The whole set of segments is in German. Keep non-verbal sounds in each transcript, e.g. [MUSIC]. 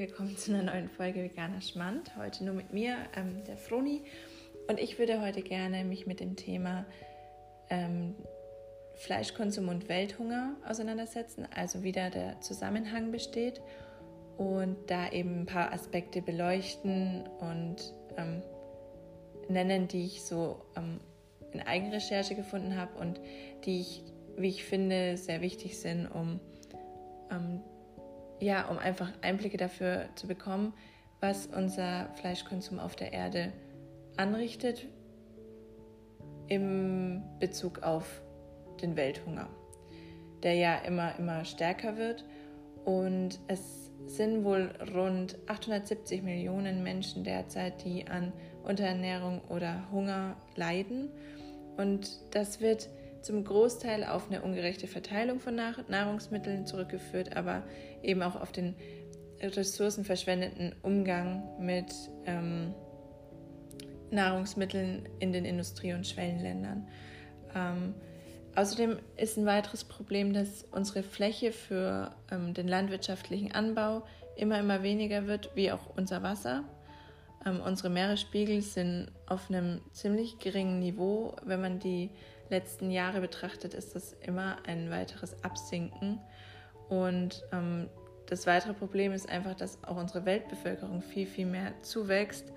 willkommen zu einer neuen Folge Veganer Schmand. Heute nur mit mir, ähm, der Froni. Und ich würde heute gerne mich mit dem Thema ähm, Fleischkonsum und Welthunger auseinandersetzen, also wie da der Zusammenhang besteht und da eben ein paar Aspekte beleuchten und ähm, nennen, die ich so ähm, in Eigenrecherche gefunden habe und die ich, wie ich finde, sehr wichtig sind, um ähm, ja, um einfach Einblicke dafür zu bekommen, was unser Fleischkonsum auf der Erde anrichtet im Bezug auf den Welthunger, der ja immer, immer stärker wird. Und es sind wohl rund 870 Millionen Menschen derzeit, die an Unterernährung oder Hunger leiden. Und das wird zum Großteil auf eine ungerechte Verteilung von Nahrungsmitteln zurückgeführt, aber eben auch auf den ressourcenverschwendeten Umgang mit ähm, Nahrungsmitteln in den Industrie- und Schwellenländern. Ähm, außerdem ist ein weiteres Problem, dass unsere Fläche für ähm, den landwirtschaftlichen Anbau immer, immer weniger wird, wie auch unser Wasser. Ähm, unsere Meeresspiegel sind auf einem ziemlich geringen Niveau, wenn man die letzten Jahre betrachtet, ist das immer ein weiteres Absinken. Und ähm, das weitere Problem ist einfach, dass auch unsere Weltbevölkerung viel, viel mehr zuwächst.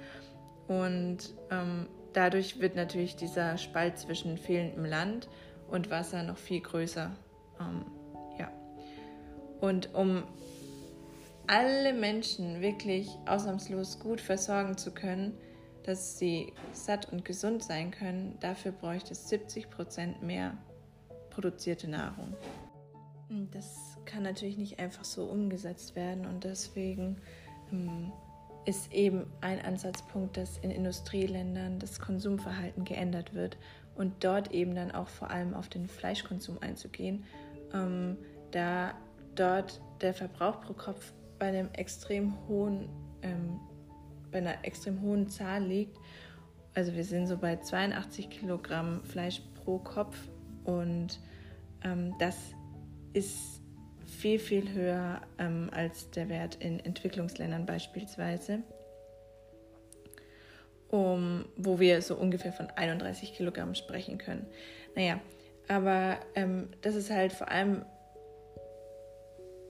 Und ähm, dadurch wird natürlich dieser Spalt zwischen fehlendem Land und Wasser noch viel größer. Ähm, ja. Und um alle Menschen wirklich ausnahmslos gut versorgen zu können, dass sie satt und gesund sein können, dafür bräuchte es 70 Prozent mehr produzierte Nahrung. Das kann natürlich nicht einfach so umgesetzt werden und deswegen ähm, ist eben ein Ansatzpunkt, dass in Industrieländern das Konsumverhalten geändert wird und dort eben dann auch vor allem auf den Fleischkonsum einzugehen, ähm, da dort der Verbrauch pro Kopf bei einem extrem hohen ähm, bei einer extrem hohen Zahl liegt. Also wir sind so bei 82 Kilogramm Fleisch pro Kopf und ähm, das ist viel, viel höher ähm, als der Wert in Entwicklungsländern beispielsweise, um, wo wir so ungefähr von 31 Kilogramm sprechen können. Naja, aber ähm, das ist halt vor allem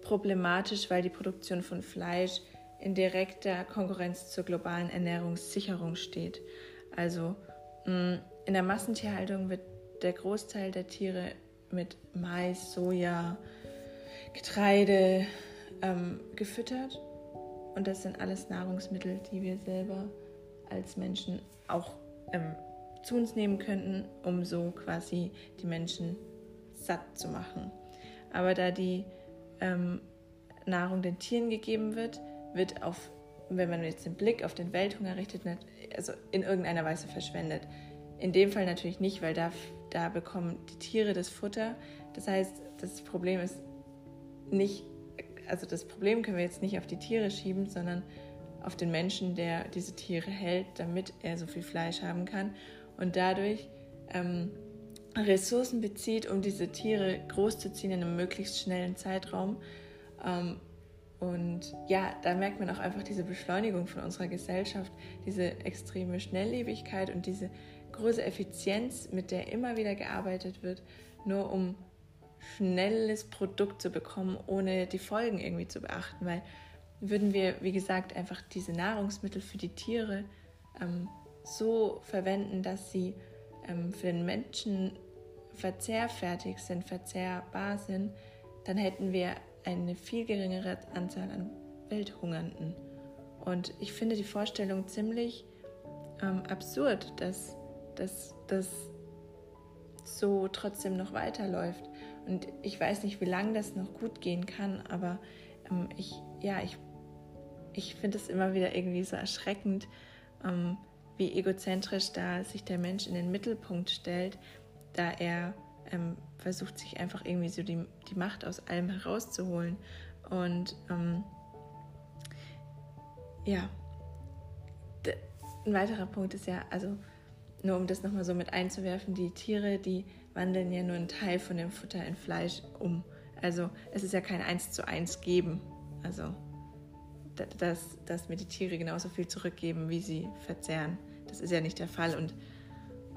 problematisch, weil die Produktion von Fleisch in direkter Konkurrenz zur globalen Ernährungssicherung steht. Also mm, in der Massentierhaltung wird der Großteil der Tiere mit Mais, Soja, Getreide ähm, gefüttert. Und das sind alles Nahrungsmittel, die wir selber als Menschen auch ähm, zu uns nehmen könnten, um so quasi die Menschen satt zu machen. Aber da die ähm, Nahrung den Tieren gegeben wird, wird auf, wenn man jetzt den Blick auf den Welthunger richtet, also in irgendeiner Weise verschwendet. In dem Fall natürlich nicht, weil da, da bekommen die Tiere das Futter. Das heißt, das Problem ist nicht, also das Problem können wir jetzt nicht auf die Tiere schieben, sondern auf den Menschen, der diese Tiere hält, damit er so viel Fleisch haben kann und dadurch ähm, Ressourcen bezieht, um diese Tiere großzuziehen in einem möglichst schnellen Zeitraum. Ähm, und ja, da merkt man auch einfach diese Beschleunigung von unserer Gesellschaft, diese extreme Schnelllebigkeit und diese große Effizienz, mit der immer wieder gearbeitet wird, nur um schnelles Produkt zu bekommen, ohne die Folgen irgendwie zu beachten. Weil würden wir, wie gesagt, einfach diese Nahrungsmittel für die Tiere ähm, so verwenden, dass sie ähm, für den Menschen verzehrfertig sind, verzehrbar sind, dann hätten wir eine viel geringere Anzahl an Welthungernden. Und ich finde die Vorstellung ziemlich ähm, absurd, dass das so trotzdem noch weiterläuft. Und ich weiß nicht, wie lange das noch gut gehen kann, aber ähm, ich, ja, ich, ich finde es immer wieder irgendwie so erschreckend, ähm, wie egozentrisch da sich der Mensch in den Mittelpunkt stellt, da er ähm, versucht sich einfach irgendwie so die, die Macht aus allem herauszuholen. Und ähm, ja, ein weiterer Punkt ist ja, also nur um das nochmal so mit einzuwerfen, die Tiere, die wandeln ja nur einen Teil von dem Futter in Fleisch um. Also es ist ja kein Eins zu eins geben. Also dass, dass mir die Tiere genauso viel zurückgeben, wie sie verzehren. Das ist ja nicht der Fall und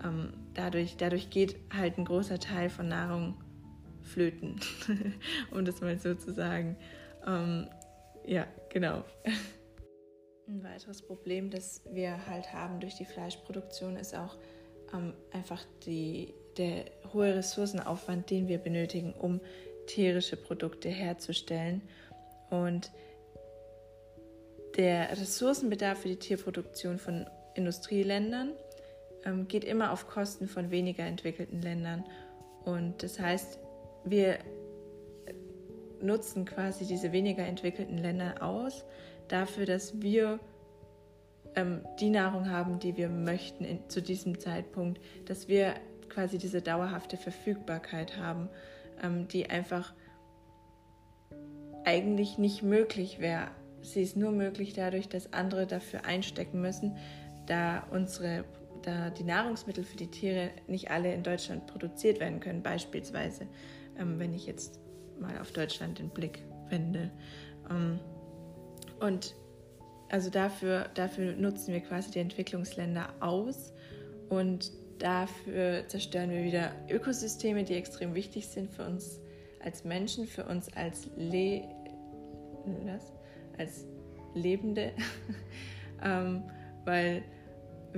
ähm, dadurch, dadurch geht halt ein großer Teil von Nahrung flöten, [LAUGHS] um das mal so zu sagen. Ähm, ja, genau. [LAUGHS] Ein weiteres Problem, das wir halt haben durch die Fleischproduktion, ist auch ähm, einfach die, der hohe Ressourcenaufwand, den wir benötigen, um tierische Produkte herzustellen. Und der Ressourcenbedarf für die Tierproduktion von Industrieländern ähm, geht immer auf Kosten von weniger entwickelten Ländern. Und das heißt, wir nutzen quasi diese weniger entwickelten Länder aus dafür, dass wir ähm, die Nahrung haben, die wir möchten in, zu diesem Zeitpunkt, dass wir quasi diese dauerhafte Verfügbarkeit haben, ähm, die einfach eigentlich nicht möglich wäre. Sie ist nur möglich dadurch, dass andere dafür einstecken müssen, da unsere da die Nahrungsmittel für die Tiere nicht alle in Deutschland produziert werden können, beispielsweise, ähm, wenn ich jetzt mal auf Deutschland den Blick wende. Ähm, und also dafür, dafür nutzen wir quasi die Entwicklungsländer aus und dafür zerstören wir wieder Ökosysteme, die extrem wichtig sind für uns als Menschen, für uns als, Le als Lebende, [LAUGHS] ähm, weil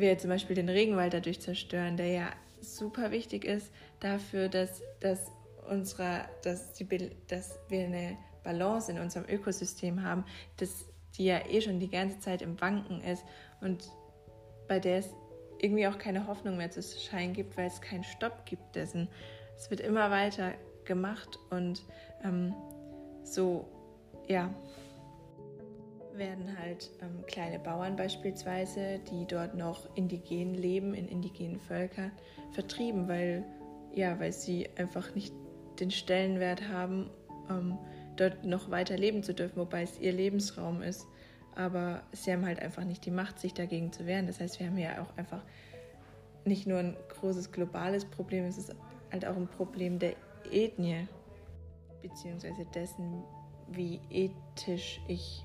wir zum Beispiel den Regenwald dadurch zerstören, der ja super wichtig ist dafür, dass, dass, unsere, dass, die, dass wir eine Balance in unserem Ökosystem haben, das, die ja eh schon die ganze Zeit im Wanken ist und bei der es irgendwie auch keine Hoffnung mehr zu scheinen gibt, weil es keinen Stopp gibt dessen. Es wird immer weiter gemacht und ähm, so, ja, werden halt ähm, kleine Bauern beispielsweise, die dort noch indigen leben, in indigenen Völkern, vertrieben, weil, ja, weil sie einfach nicht den Stellenwert haben, ähm, dort noch weiter leben zu dürfen, wobei es ihr Lebensraum ist. Aber sie haben halt einfach nicht die Macht, sich dagegen zu wehren. Das heißt, wir haben ja auch einfach nicht nur ein großes globales Problem, es ist halt auch ein Problem der Ethnie, beziehungsweise dessen, wie ethisch ich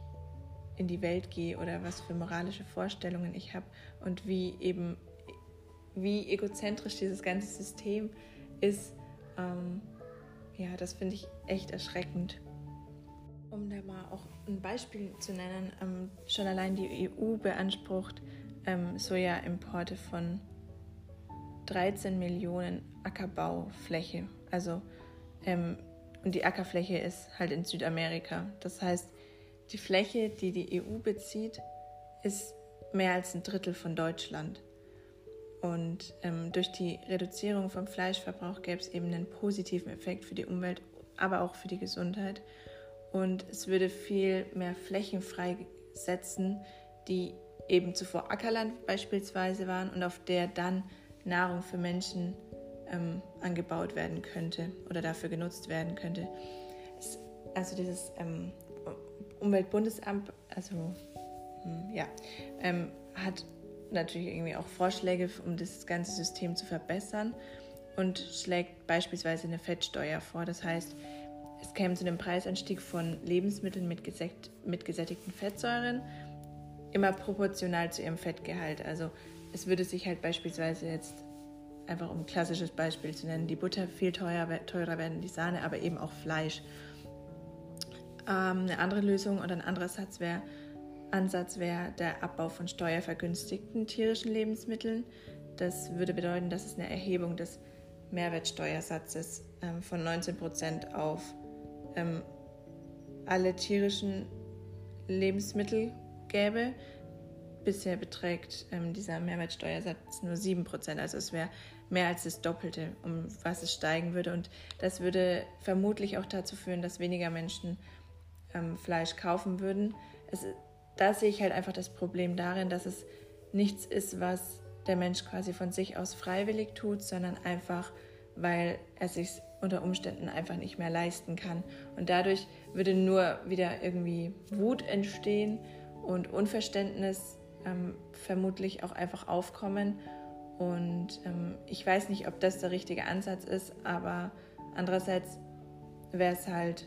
in die Welt gehe oder was für moralische Vorstellungen ich habe und wie eben wie egozentrisch dieses ganze System ist. Ähm, ja, das finde ich echt erschreckend. Um da mal auch ein Beispiel zu nennen, ähm, schon allein die EU beansprucht ähm, Sojaimporte von 13 Millionen Ackerbaufläche. Also ähm, und die Ackerfläche ist halt in Südamerika. Das heißt, die Fläche, die die EU bezieht, ist mehr als ein Drittel von Deutschland. Und ähm, durch die Reduzierung vom Fleischverbrauch gäbe es eben einen positiven Effekt für die Umwelt, aber auch für die Gesundheit. Und es würde viel mehr Flächen freisetzen, die eben zuvor Ackerland beispielsweise waren und auf der dann Nahrung für Menschen ähm, angebaut werden könnte oder dafür genutzt werden könnte. Es, also dieses ähm, Umweltbundesamt, also hm, ja, ähm, hat natürlich irgendwie auch Vorschläge, um das ganze System zu verbessern und schlägt beispielsweise eine Fettsteuer vor. Das heißt, es käme zu einem Preisanstieg von Lebensmitteln mit, mit gesättigten Fettsäuren, immer proportional zu ihrem Fettgehalt. Also es würde sich halt beispielsweise jetzt, einfach um ein klassisches Beispiel zu nennen, die Butter viel teurer, teurer werden, die Sahne, aber eben auch Fleisch. Ähm, eine andere Lösung oder ein anderer Satz wär, Ansatz wäre der Abbau von steuervergünstigten tierischen Lebensmitteln. Das würde bedeuten, dass es eine Erhebung des Mehrwertsteuersatzes ähm, von 19 Prozent auf ähm, alle tierischen Lebensmittel gäbe. Bisher beträgt dieser Mehrwertsteuersatz nur 7 Prozent, also es wäre mehr als das Doppelte, um was es steigen würde. Und das würde vermutlich auch dazu führen, dass weniger Menschen ähm, Fleisch kaufen würden. Es, da sehe ich halt einfach das Problem darin, dass es nichts ist, was der Mensch quasi von sich aus freiwillig tut, sondern einfach, weil er sich unter Umständen einfach nicht mehr leisten kann. Und dadurch würde nur wieder irgendwie Wut entstehen und Unverständnis ähm, vermutlich auch einfach aufkommen. Und ähm, ich weiß nicht, ob das der richtige Ansatz ist, aber andererseits wäre es halt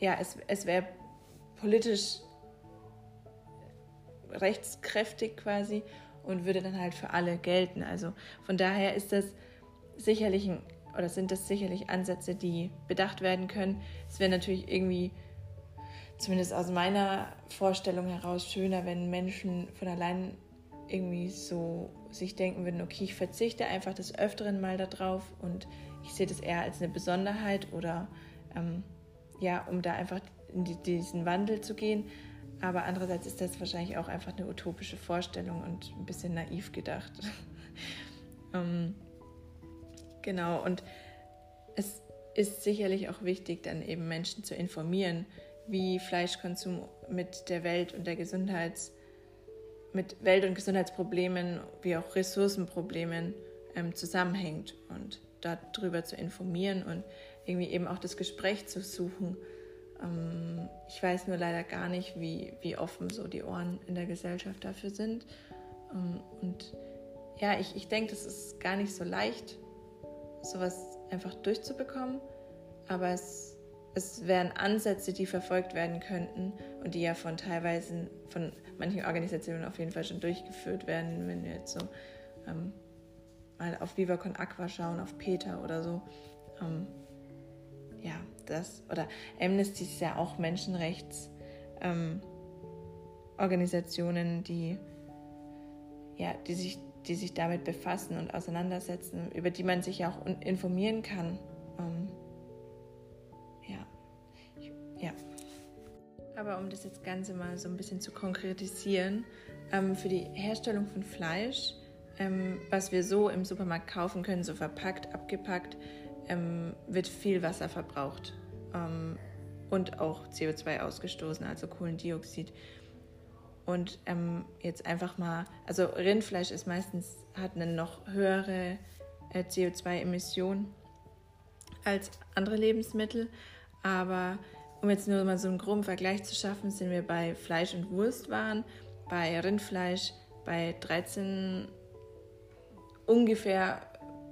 ja, es, es wäre politisch rechtskräftig quasi und würde dann halt für alle gelten. Also von daher ist das sicherlich ein, oder sind das sicherlich Ansätze, die bedacht werden können. Es wäre natürlich irgendwie, zumindest aus meiner Vorstellung heraus, schöner, wenn Menschen von allein irgendwie so sich denken würden, okay, ich verzichte einfach des Öfteren mal darauf und ich sehe das eher als eine Besonderheit oder ähm, ja, um da einfach in die, diesen Wandel zu gehen. Aber andererseits ist das wahrscheinlich auch einfach eine utopische Vorstellung und ein bisschen naiv gedacht. [LAUGHS] ähm, genau, und es ist sicherlich auch wichtig, dann eben Menschen zu informieren, wie Fleischkonsum mit der Welt und der Gesundheits, mit Welt- und Gesundheitsproblemen wie auch Ressourcenproblemen ähm, zusammenhängt und darüber zu informieren und irgendwie eben auch das Gespräch zu suchen ähm, ich weiß nur leider gar nicht, wie, wie offen so die Ohren in der Gesellschaft dafür sind. Ähm, und ja, ich, ich denke, das ist gar nicht so leicht, sowas einfach durchzubekommen. Aber es, es wären Ansätze, die verfolgt werden könnten und die ja von teilweise von manchen Organisationen auf jeden Fall schon durchgeführt werden, wenn wir jetzt so ähm, mal auf Viva Con Aqua schauen, auf Peter oder so. Ähm, ja, das, oder Amnesty ist ja auch Menschenrechtsorganisationen, ähm, die, ja, die, sich, die sich damit befassen und auseinandersetzen, über die man sich auch informieren kann. Ähm, ja. ja. Aber um das jetzt Ganze mal so ein bisschen zu konkretisieren, ähm, für die Herstellung von Fleisch, ähm, was wir so im Supermarkt kaufen können, so verpackt, abgepackt, ähm, wird viel Wasser verbraucht ähm, und auch CO2 ausgestoßen, also Kohlendioxid. Und ähm, jetzt einfach mal, also Rindfleisch ist meistens, hat eine noch höhere äh, CO2-Emission als andere Lebensmittel. Aber um jetzt nur mal so einen groben Vergleich zu schaffen, sind wir bei Fleisch- und Wurstwaren, bei Rindfleisch bei 13 ungefähr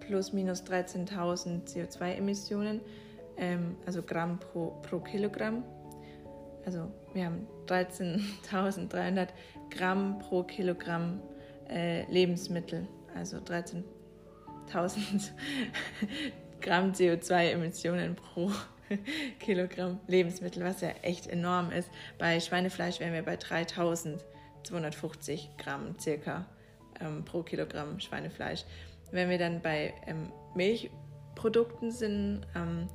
plus minus 13.000 CO2-Emissionen, ähm, also Gramm pro, pro Kilogramm. Also wir haben 13.300 Gramm pro Kilogramm äh, Lebensmittel, also 13.000 [LAUGHS] Gramm CO2-Emissionen pro [LAUGHS] Kilogramm Lebensmittel, was ja echt enorm ist. Bei Schweinefleisch wären wir bei 3250 Gramm circa ähm, pro Kilogramm Schweinefleisch. Wenn wir dann bei ähm, Milchprodukten sind, ähm,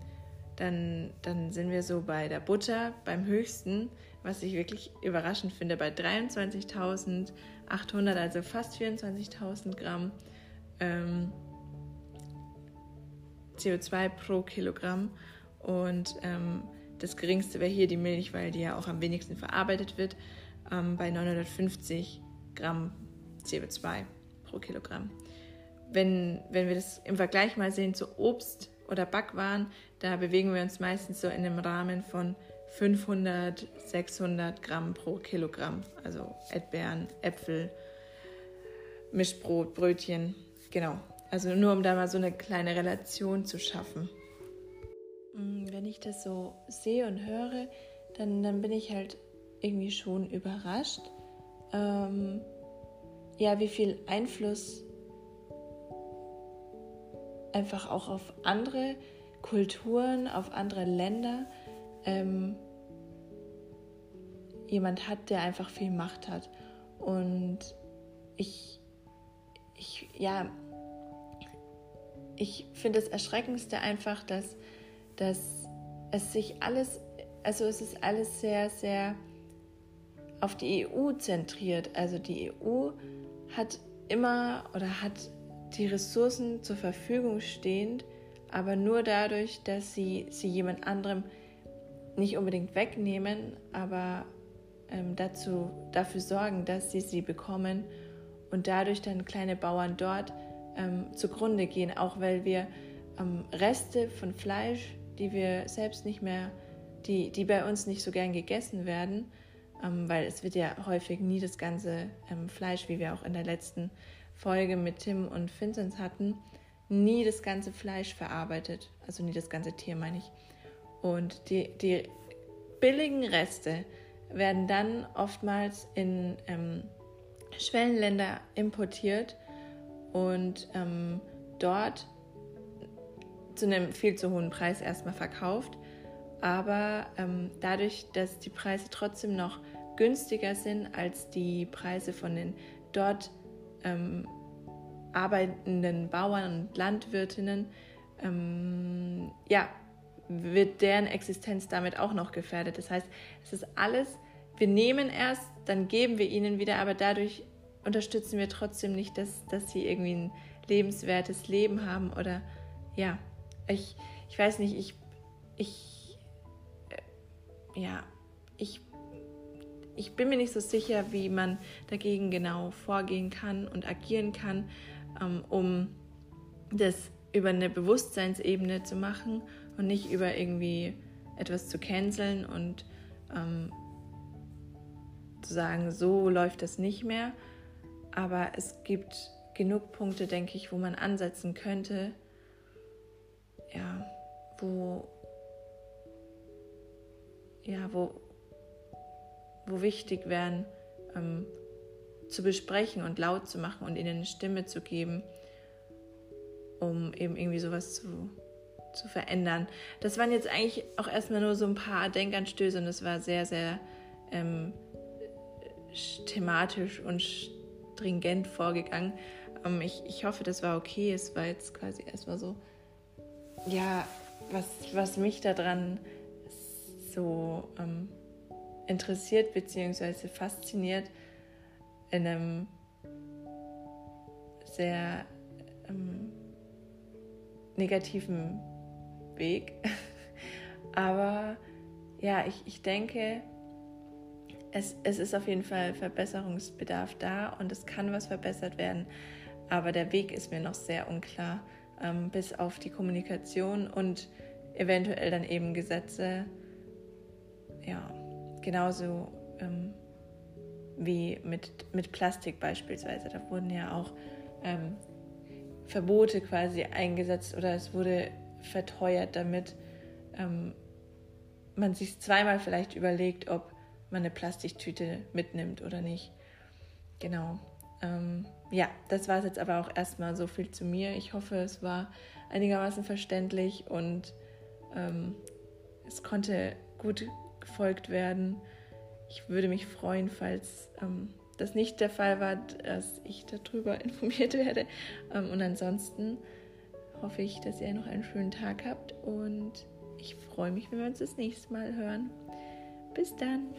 dann, dann sind wir so bei der Butter beim höchsten, was ich wirklich überraschend finde, bei 23.800, also fast 24.000 Gramm ähm, CO2 pro Kilogramm. Und ähm, das geringste wäre hier die Milch, weil die ja auch am wenigsten verarbeitet wird, ähm, bei 950 Gramm CO2 pro Kilogramm wenn, wenn wir das im Vergleich mal sehen zu Obst oder Backwaren, da bewegen wir uns meistens so in einem Rahmen von 500, 600 Gramm pro Kilogramm. Also Erdbeeren, Äpfel, Mischbrot, Brötchen. Genau. Also nur um da mal so eine kleine Relation zu schaffen. Mm, wenn ich das so sehe und höre, dann, dann bin ich halt irgendwie schon überrascht, ähm, ja, wie viel Einfluss einfach auch auf andere Kulturen, auf andere Länder ähm, jemand hat, der einfach viel Macht hat. Und ich, ich ja, ich finde das Erschreckendste einfach, dass, dass es sich alles, also es ist alles sehr, sehr auf die EU zentriert. Also die EU hat immer oder hat die Ressourcen zur Verfügung stehend, aber nur dadurch, dass sie sie jemand anderem nicht unbedingt wegnehmen, aber ähm, dazu, dafür sorgen, dass sie sie bekommen und dadurch dann kleine Bauern dort ähm, zugrunde gehen, auch weil wir ähm, Reste von Fleisch, die wir selbst nicht mehr, die, die bei uns nicht so gern gegessen werden, ähm, weil es wird ja häufig nie das ganze ähm, Fleisch, wie wir auch in der letzten Folge mit Tim und Vincent hatten, nie das ganze Fleisch verarbeitet. Also nie das ganze Tier, meine ich. Und die, die billigen Reste werden dann oftmals in ähm, Schwellenländer importiert und ähm, dort zu einem viel zu hohen Preis erstmal verkauft. Aber ähm, dadurch, dass die Preise trotzdem noch günstiger sind als die Preise von den dort ähm, arbeitenden Bauern und Landwirtinnen, ähm, ja, wird deren Existenz damit auch noch gefährdet. Das heißt, es ist alles, wir nehmen erst, dann geben wir ihnen wieder, aber dadurch unterstützen wir trotzdem nicht, dass, dass sie irgendwie ein lebenswertes Leben haben oder ja, ich, ich weiß nicht, ich, ich, äh, ja, ich, ich bin mir nicht so sicher, wie man dagegen genau vorgehen kann und agieren kann, ähm, um das über eine Bewusstseinsebene zu machen und nicht über irgendwie etwas zu canceln und ähm, zu sagen, so läuft das nicht mehr. Aber es gibt genug Punkte, denke ich, wo man ansetzen könnte, ja, wo, ja, wo, wo wichtig wären, ähm, zu besprechen und laut zu machen und ihnen eine Stimme zu geben, um eben irgendwie sowas zu, zu verändern. Das waren jetzt eigentlich auch erstmal nur so ein paar Denkanstöße und es war sehr, sehr ähm, thematisch und stringent vorgegangen. Ähm, ich, ich hoffe, das war okay. Es war jetzt quasi erstmal so, ja, was, was mich daran so ähm, interessiert bzw. fasziniert, in einem sehr ähm, negativen Weg. [LAUGHS] Aber ja, ich, ich denke, es, es ist auf jeden Fall Verbesserungsbedarf da und es kann was verbessert werden. Aber der Weg ist mir noch sehr unklar, ähm, bis auf die Kommunikation und eventuell dann eben Gesetze. Ja, genauso ähm, wie mit, mit Plastik beispielsweise. Da wurden ja auch ähm, Verbote quasi eingesetzt oder es wurde verteuert, damit ähm, man sich zweimal vielleicht überlegt, ob man eine Plastiktüte mitnimmt oder nicht. Genau. Ähm, ja, das war es jetzt aber auch erstmal so viel zu mir. Ich hoffe, es war einigermaßen verständlich und ähm, es konnte gut gefolgt werden. Ich würde mich freuen, falls ähm, das nicht der Fall war, dass ich darüber [LAUGHS] informiert werde. Ähm, und ansonsten hoffe ich, dass ihr noch einen schönen Tag habt und ich freue mich, wenn wir uns das nächste Mal hören. Bis dann.